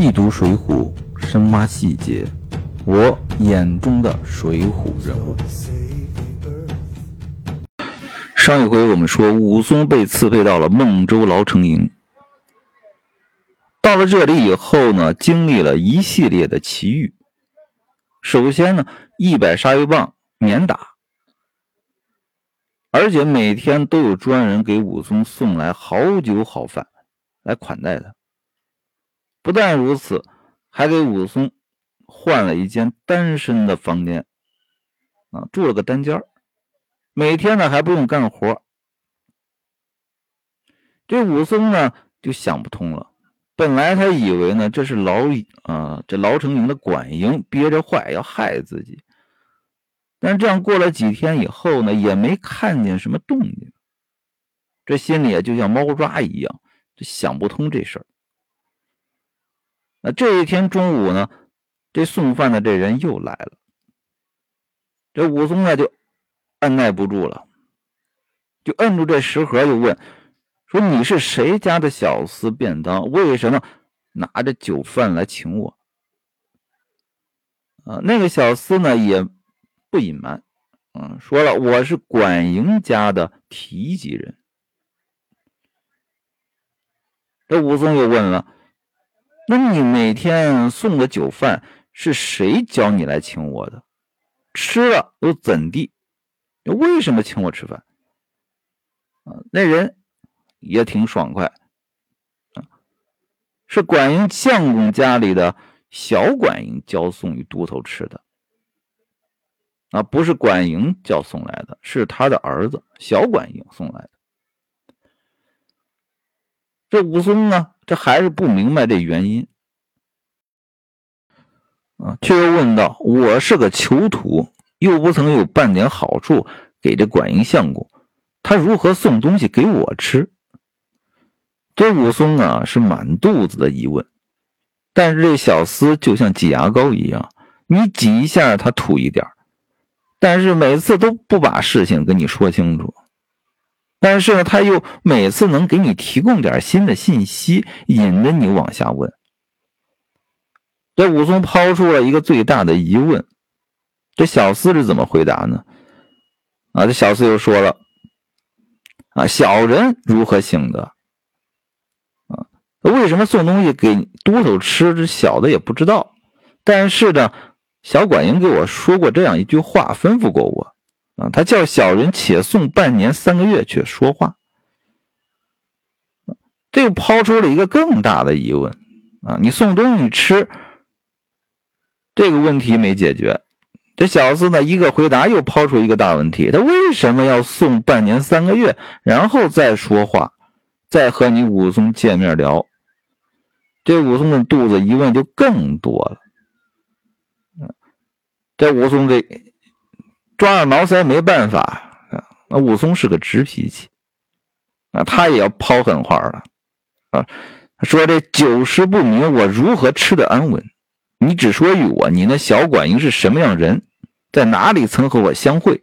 细读《水浒》，深挖细节，我眼中的水浒人物。上一回我们说，武松被刺配到了孟州牢城营。到了这里以后呢，经历了一系列的奇遇。首先呢，一百杀鱼棒免打，而且每天都有专人给武松送来好酒好饭来款待他。不但如此，还给武松换了一间单身的房间，啊，住了个单间每天呢还不用干活。这武松呢就想不通了，本来他以为呢这是牢啊这牢城营的管营憋着坏要害自己，但这样过了几天以后呢，也没看见什么动静，这心里就像猫抓一样，就想不通这事儿。那这一天中午呢，这送饭的这人又来了。这武松呢就按耐不住了，就摁住这食盒，就问说：“你是谁家的小厮便当？为什么拿着酒饭来请我？”啊，那个小厮呢也不隐瞒，嗯，说了我是管营家的提级人。这武松又问了。那你每天送的酒饭是谁教你来请我的？吃了又怎地？为什么请我吃饭？啊，那人也挺爽快，啊，是管营相公家里的小管营教送与都头吃的，啊，不是管营叫送来的，是他的儿子小管营送来的。这武松呢？这还是不明白这原因，啊，却又问道：“我是个囚徒，又不曾有半点好处给这管营相公，他如何送东西给我吃？”这武松啊，是满肚子的疑问。但是这小厮就像挤牙膏一样，你挤一下，他吐一点但是每次都不把事情跟你说清楚。但是呢，他又每次能给你提供点新的信息，引着你往下问。这武松抛出了一个最大的疑问：这小厮是怎么回答呢？啊，这小厮又说了：啊，小人如何行的？啊，为什么送东西给都头吃？这小的也不知道。但是呢，小管营给我说过这样一句话，吩咐过我。啊，他叫小人且送半年三个月却说话，这又抛出了一个更大的疑问啊！你送东西吃，这个问题没解决。这小子呢，一个回答又抛出一个大问题：他为什么要送半年三个月，然后再说话，再和你武松见面聊？这武松的肚子疑问就更多了。这武松这。抓着挠腮没办法啊！那武松是个直脾气啊，他也要抛狠话了啊！说这酒食不明，我如何吃得安稳？你只说与我，你那小管营是什么样人，在哪里曾和我相会，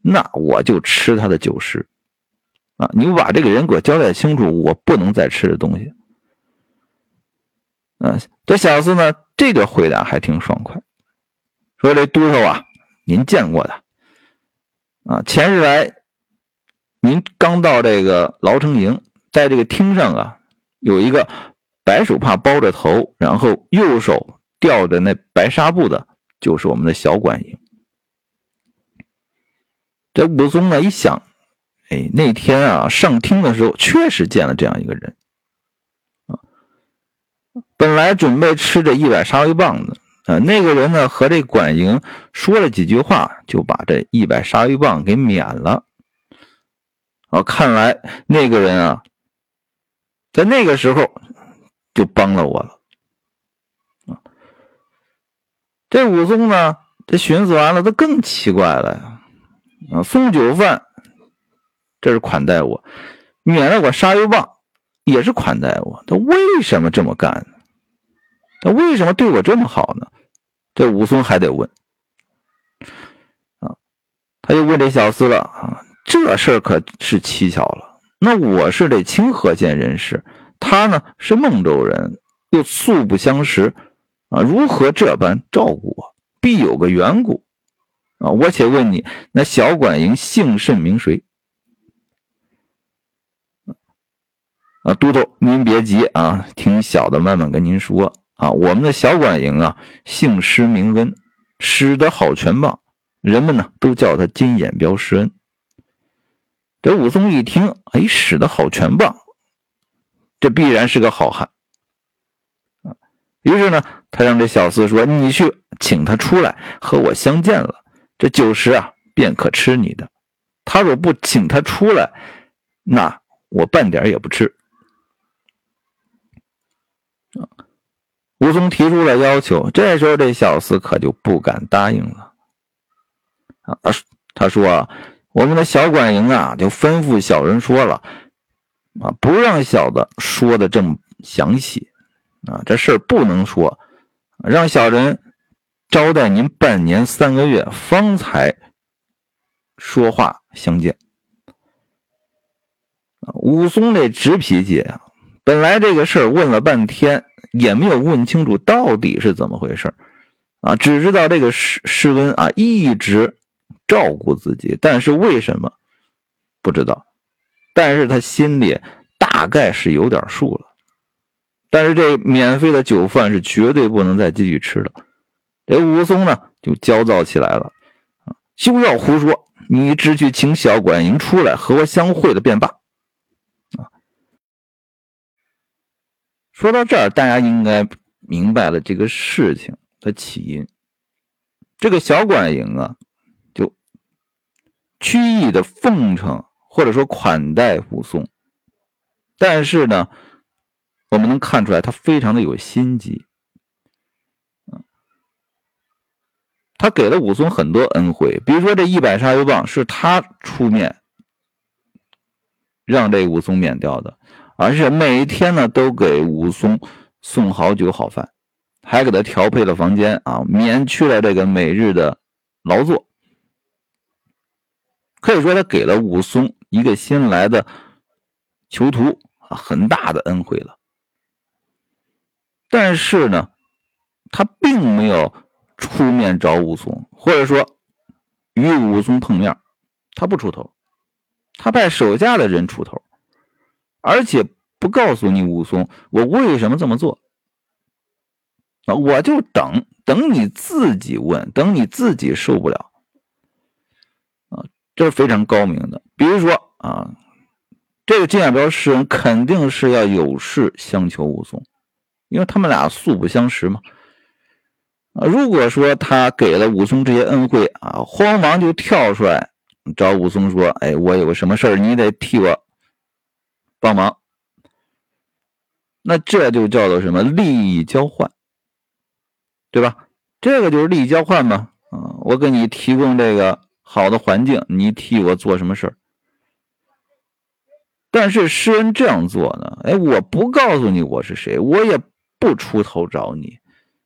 那我就吃他的酒食啊！你把这个人给我交代清楚，我不能再吃这东西。嗯，这小子呢，这个回答还挺爽快，说这都头啊。您见过的啊？前日来，您刚到这个牢城营，在这个厅上啊，有一个白手帕包着头，然后右手吊着那白纱布的，就是我们的小管营。这武松呢一想，哎，那天啊上厅的时候，确实见了这样一个人啊。本来准备吃这一百杀鱼棒子。啊，那个人呢和这管营说了几句话，就把这一百鲨鱼棒给免了。啊，看来那个人啊，在那个时候就帮了我了。啊，这武松呢，这寻思完了，他更奇怪了呀。啊，送酒饭，这是款待我；免了我鲨鱼棒，也是款待我。他为什么这么干呢？他为什么对我这么好呢？这武松还得问啊，他就问这小厮了啊，这事儿可是蹊跷了。那我是这清河县人士，他呢是孟州人，又素不相识，啊，如何这般照顾我？必有个缘故，啊！我且问你，那小管营姓甚名谁？啊，都头，您别急啊，听小的慢慢跟您说啊。我们的小管营啊，姓施名恩，使得好拳棒，人们呢都叫他金眼彪施恩。这武松一听，哎，使得好拳棒，这必然是个好汉。于是呢，他让这小厮说：“你去请他出来和我相见了，这酒食啊便可吃你的。他若不请他出来，那我半点也不吃。”武松提出了要求，这时候这小厮可就不敢答应了啊！他说。我们的小管营啊，就吩咐小人说了，啊，不让小的说的这么详细，啊，这事儿不能说，让小人招待您半年三个月，方才说话相见。武松这直脾气啊，本来这个事儿问了半天也没有问清楚到底是怎么回事啊，只知道这个施施温啊一直。照顾自己，但是为什么不知道？但是他心里大概是有点数了。但是这免费的酒饭是绝对不能再继续吃的。这武松呢就焦躁起来了啊！休要胡说，你只去请小管营出来和我相会的便罢说到这儿，大家应该明白了这个事情的起因。这个小管营啊。就曲意的奉承或者说款待武松，但是呢，我们能看出来他非常的有心机，他给了武松很多恩惠，比如说这一百杀油棒是他出面让这武松免掉的，而且每一天呢都给武松送好酒好饭，还给他调配了房间啊，免去了这个每日的劳作。可以说，他给了武松一个新来的囚徒啊很大的恩惠了。但是呢，他并没有出面找武松，或者说与武松碰面，他不出头，他派手下的人出头，而且不告诉你武松我为什么这么做啊，我就等等你自己问，等你自己受不了。这是非常高明的。比如说啊，这个金眼彪诗人肯定是要有事相求武松，因为他们俩素不相识嘛。啊，如果说他给了武松这些恩惠啊，慌忙就跳出来找武松说：“哎，我有个什么事儿，你得替我帮忙。”那这就叫做什么利益交换，对吧？这个就是利益交换嘛。啊，我给你提供这个。好的环境，你替我做什么事儿？但是施恩这样做呢？哎，我不告诉你我是谁，我也不出头找你，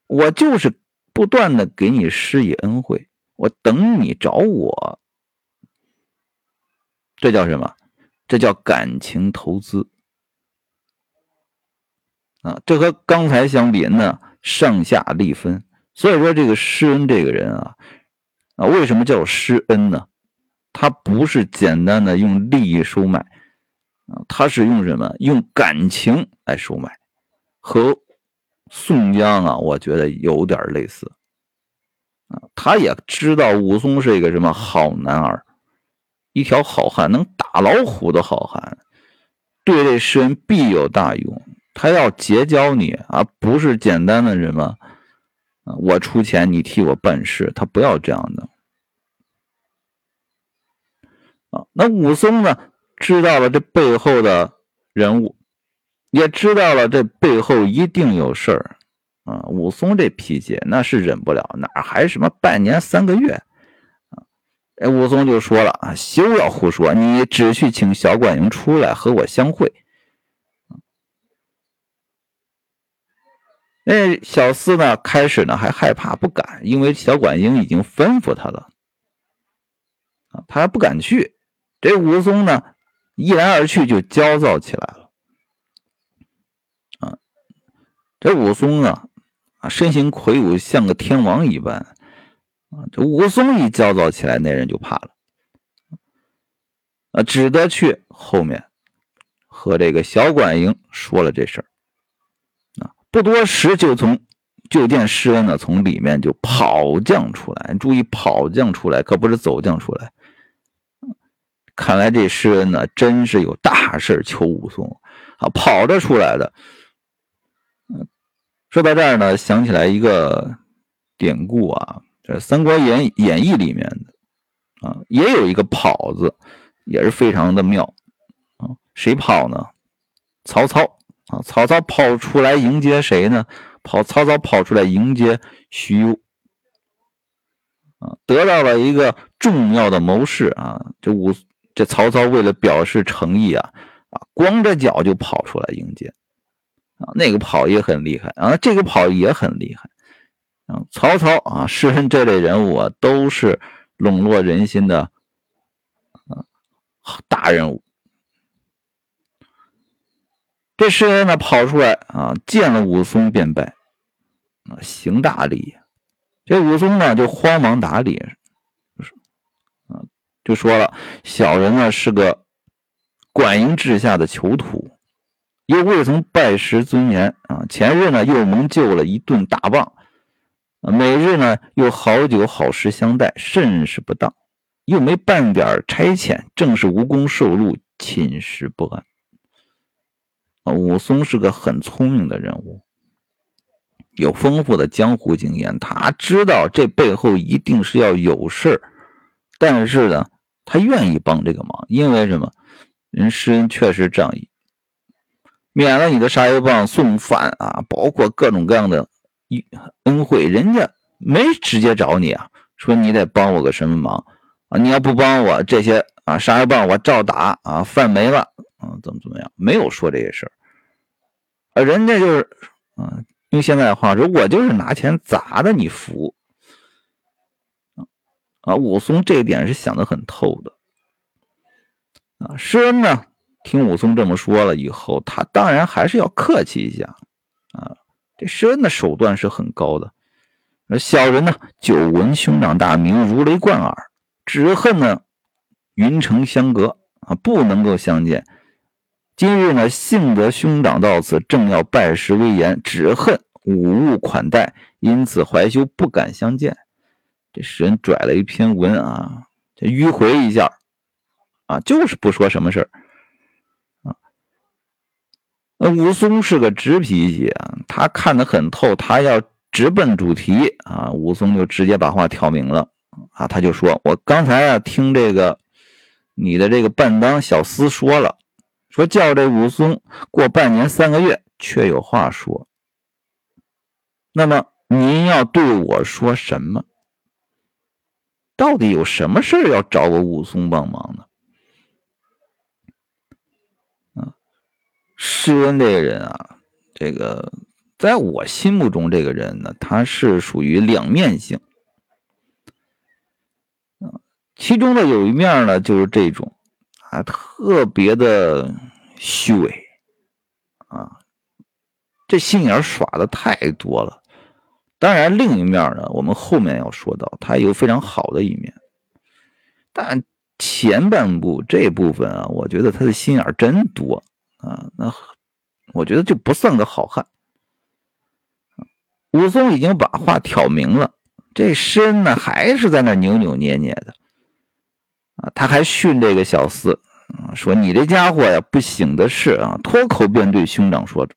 我就是不断的给你施以恩惠，我等你找我。这叫什么？这叫感情投资啊！这和刚才相比呢，上下立分。所以说，这个施恩这个人啊。啊，为什么叫施恩呢？他不是简单的用利益收买，啊，他是用什么？用感情来收买，和宋江啊，我觉得有点类似。啊，他也知道武松是一个什么好男儿，一条好汉，能打老虎的好汉，对这施恩必有大用。他要结交你啊，不是简单的什么。啊，我出钱，你替我办事，他不要这样的。啊，那武松呢？知道了这背后的人物，也知道了这背后一定有事儿。啊，武松这脾气那是忍不了，哪还什么半年三个月？哎，武松就说了啊，休要胡说，你只去请小管营出来和我相会。那小厮呢？开始呢还害怕不敢，因为小管营已经吩咐他了，他还不敢去。这武松呢一来二去就焦躁起来了啊。这武松啊，啊，身形魁梧，像个天王一般这武松一焦躁起来，那人就怕了啊，只得去后面和这个小管营说了这事儿啊。不多时，就从就见施恩呢从里面就跑将出来。注意，跑将出来可不是走将出来。看来这施恩呢，真是有大事求武松啊，跑着出来的。说到这儿呢，想起来一个典故啊，这《三国演演义》里面的啊，也有一个“跑”字，也是非常的妙啊。谁跑呢？曹操啊！曹操跑出来迎接谁呢？跑曹操跑出来迎接徐攸啊，得到了一个重要的谋士啊。这武这曹操为了表示诚意啊啊，光着脚就跑出来迎接。啊，那个跑也很厉害啊，这个跑也很厉害啊。曹操啊，诗人这类人物啊，都是笼络人心的啊大人物。这诗人呢，跑出来啊，见了武松便拜啊，行大礼。这武松呢，就慌忙打理，啊，就说了，小人呢是个管营治下的囚徒。又未曾拜师尊严啊！前日呢，又蒙救了一顿大棒，每日呢又好酒好食相待，甚是不当。又没半点差遣，正是无功受禄，寝食不安。武松是个很聪明的人物，有丰富的江湖经验，他知道这背后一定是要有事但是呢，他愿意帮这个忙，因为什么？人施恩确实仗义。免了你的杀油棒送饭啊，包括各种各样的恩惠，人家没直接找你啊，说你得帮我个什么忙啊？你要不帮我这些啊，杀油棒我照打啊，饭没了啊，怎么怎么样？没有说这些事儿，啊，人家就是啊，用现在的话说，我就是拿钱砸的你服啊。武松这一点是想的很透的啊，施恩呢？听武松这么说了以后，他当然还是要客气一下啊。这施恩的手段是很高的，而小人呢，久闻兄长大名，如雷贯耳，只恨呢云城相隔啊，不能够相见。今日呢，幸得兄长到此，正要拜师威严，只恨五物款待，因此怀羞，不敢相见。这施恩拽了一篇文啊，这迂回一下啊，就是不说什么事儿。那武松是个直脾气啊，他看得很透，他要直奔主题啊。武松就直接把话挑明了啊，他就说：“我刚才啊听这个你的这个伴当小厮说了，说叫这武松过半年三个月，却有话说。那么您要对我说什么？到底有什么事要找我武松帮忙呢？”施恩这个人啊，这个在我心目中，这个人呢，他是属于两面性其中的有一面呢，就是这种啊，特别的虚伪啊，这心眼耍的太多了。当然，另一面呢，我们后面要说到，他有非常好的一面。但前半部这部分啊，我觉得他的心眼真多。啊，那我觉得就不算个好汉。武松已经把话挑明了，这施恩呢还是在那扭扭捏捏的。啊，他还训这个小厮，说你这家伙呀不省的事啊，脱口便对兄长说着。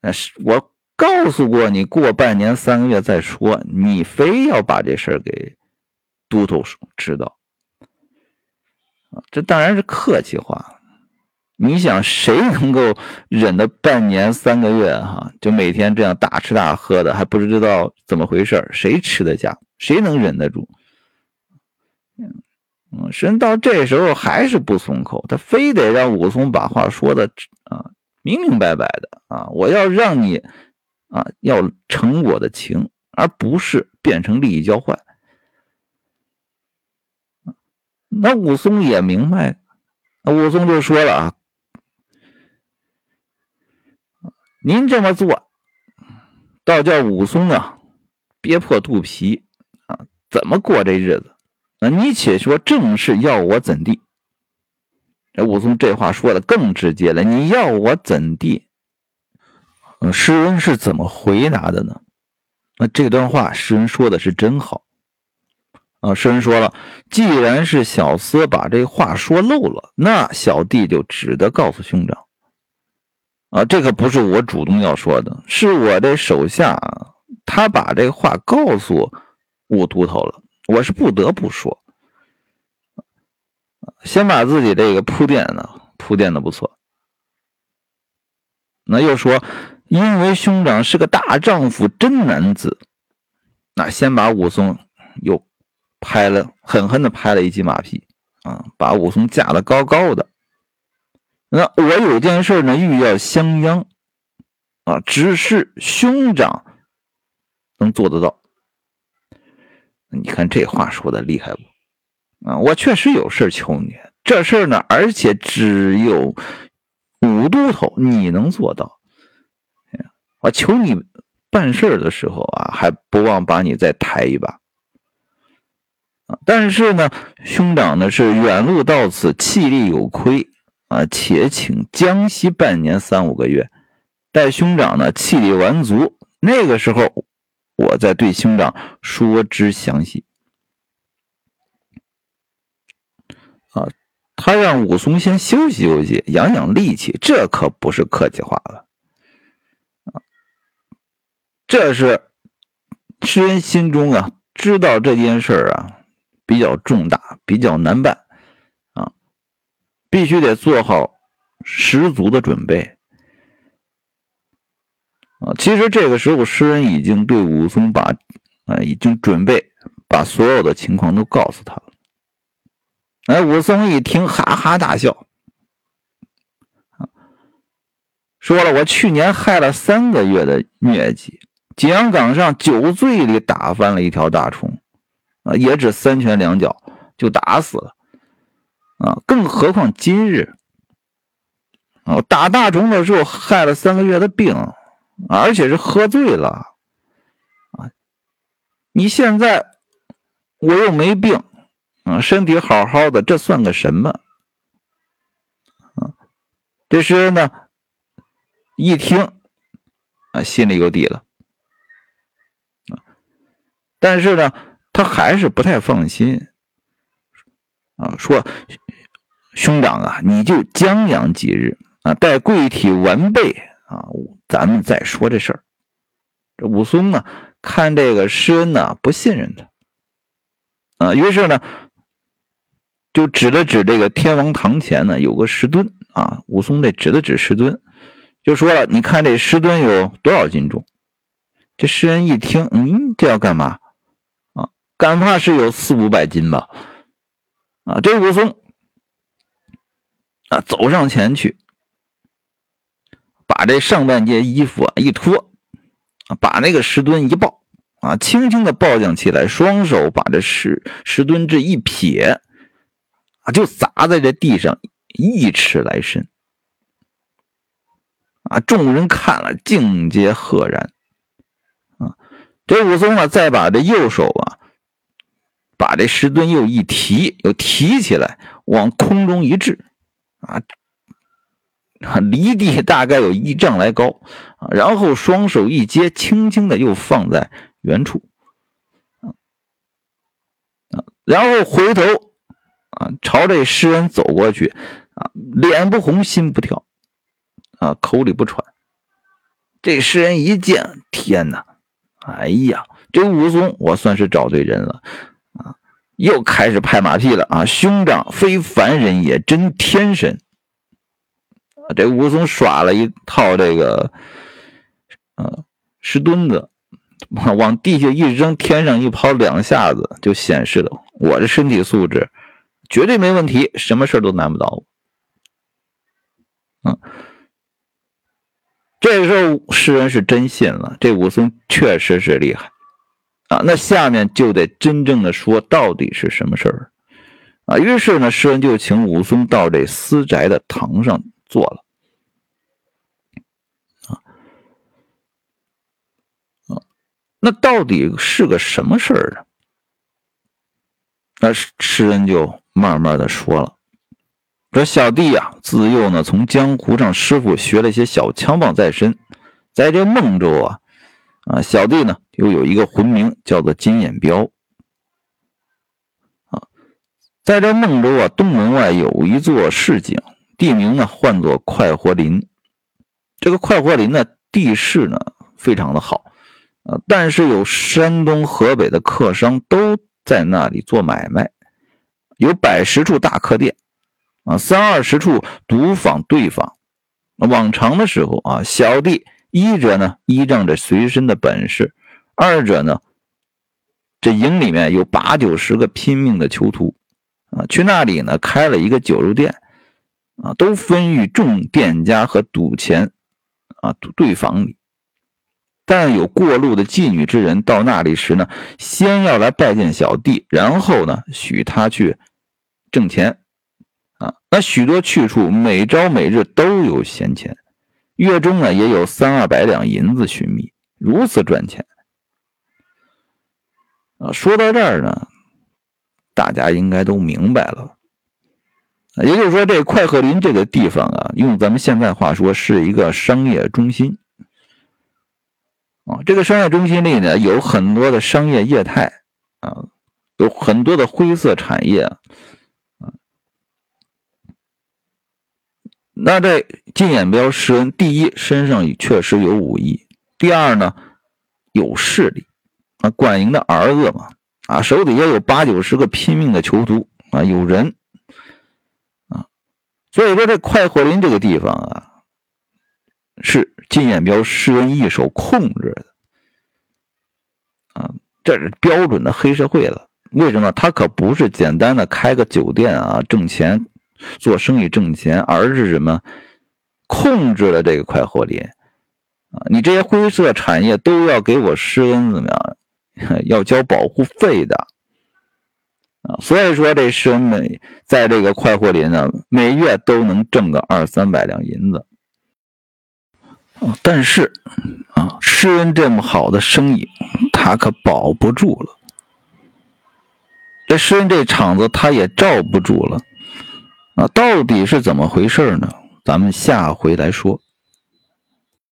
那是我告诉过你，过半年三个月再说，你非要把这事儿给都头知道。这当然是客气话。你想，谁能够忍得半年三个月？哈，就每天这样大吃大喝的，还不知道怎么回事谁吃得下？谁能忍得住？嗯，神到这时候还是不松口，他非得让武松把话说的啊明明白白的啊！我要让你啊要成我的情，而不是变成利益交换。那武松也明白，那武松就说了啊，您这么做，倒叫武松啊憋破肚皮啊，怎么过这日子？那你且说正事要我怎地？这武松这话说的更直接了，你要我怎地？嗯，诗人是怎么回答的呢？那这段话诗人说的是真好啊！诗人说了，既然是小厮把这话说漏了，那小弟就只得告诉兄长啊，这可不是我主动要说的，是我的手下他把这话告诉武都头了，我是不得不说，先把自己这个铺垫呢铺垫的不错，那又说。因为兄长是个大丈夫、真男子，那先把武松又拍了，狠狠的拍了一记马屁啊，把武松架得高高的。那我有件事呢，欲要相央啊，只是兄长能做得到。你看这话说的厉害不？啊，我确实有事求你，这事呢，而且只有武都头你能做到。我求你办事的时候啊，还不忘把你再抬一把但是呢，兄长呢是远路到此，气力有亏啊，且请江西半年三五个月，待兄长呢气力完足，那个时候我再对兄长说之详细。啊，他让武松先休息休息，养养力气，这可不是客气话了。这是诗人心中啊，知道这件事啊比较重大，比较难办啊，必须得做好十足的准备啊。其实这个时候，诗人已经对武松把啊，已经准备把所有的情况都告诉他了。哎，武松一听，哈哈大笑，说了：“我去年害了三个月的疟疾。”景阳冈上酒醉里打翻了一条大虫，啊，也只三拳两脚就打死了，啊，更何况今日，啊，打大虫的时候害了三个月的病，而且是喝醉了，啊，你现在我又没病，啊，身体好好的，这算个什么？啊，这时呢，一听，啊，心里有底了。啊但是呢，他还是不太放心，啊，说兄长啊，你就将养几日啊，待贵体完备啊，咱们再说这事儿。这武松呢，看这个施恩呢不信任他，啊，于是呢，就指了指这个天王堂前呢有个石墩啊，武松这指了指石墩，就说了，你看这石墩有多少斤重？这施恩一听，嗯，这要干嘛？敢怕是有四五百斤吧？啊，这武松啊，走上前去，把这上半截衣服啊一脱，把那个石墩一抱啊，轻轻的抱将起来，双手把这石石墩这一撇啊，就砸在这地上一尺来深啊！众人看了，尽皆赫然啊！这武松啊，再把这右手啊。把这石墩又一提，又提起来，往空中一掷，啊，离地大概有一丈来高，啊，然后双手一接，轻轻的又放在原处，啊，然后回头，啊，朝这诗人走过去，啊，脸不红心不跳，啊，口里不喘。这诗人一见，天哪，哎呀，这武松，我算是找对人了。又开始拍马屁了啊！兄长非凡人也，真天神！这武松耍了一套这个，呃，石墩子，往地下一扔，天上一抛，两下子就显示了我的身体素质绝对没问题，什么事都难不倒我。嗯，这时候诗人是真信了，这武松确实是厉害。啊，那下面就得真正的说到底是什么事儿啊。于是呢，诗人就请武松到这私宅的堂上坐了。那到底是个什么事儿呢？那诗人就慢慢的说了：“说小弟呀、啊，自幼呢从江湖上师傅学了一些小枪棒在身，在这孟州啊，啊，小弟呢又有一个魂名叫做金眼彪。啊，在这孟州啊东门外有一座市井，地名呢唤作快活林。这个快活林呢地势呢非常的好，啊，但是有山东、河北的客商都。”在那里做买卖，有百十处大客店，啊，三二十处赌坊对坊。往常的时候啊，小弟一者呢依仗着随身的本事，二者呢，这营里面有八九十个拼命的囚徒，啊，去那里呢开了一个酒肉店，啊，都分于众店家和赌钱，啊赌，对房里。但有过路的妓女之人到那里时呢，先要来拜见小弟，然后呢，许他去挣钱。啊，那许多去处每朝每日都有闲钱，月中呢也有三二百两银子寻觅，如此赚钱。啊，说到这儿呢，大家应该都明白了。也就是说，这快鹤林这个地方啊，用咱们现在话说，是一个商业中心。啊，这个商业中心里呢，有很多的商业业态啊，有很多的灰色产业。那这金眼彪施恩，第一身上确实有武艺，第二呢有势力啊，管营的儿子嘛啊，手底下有八九十个拼命的囚徒啊，有人啊，所以说这快活林这个地方啊。是金眼彪施恩一手控制的啊，这是标准的黑社会了。为什么？他可不是简单的开个酒店啊挣钱、做生意挣钱，而是什么？控制了这个快活林啊！你这些灰色产业都要给我施恩，怎么样？要交保护费的啊！所以说这施恩每在这个快活林呢，每月都能挣个二三百两银子。但是，啊，施恩这么好的生意，他可保不住了。这施恩这场子，他也罩不住了。啊，到底是怎么回事呢？咱们下回来说。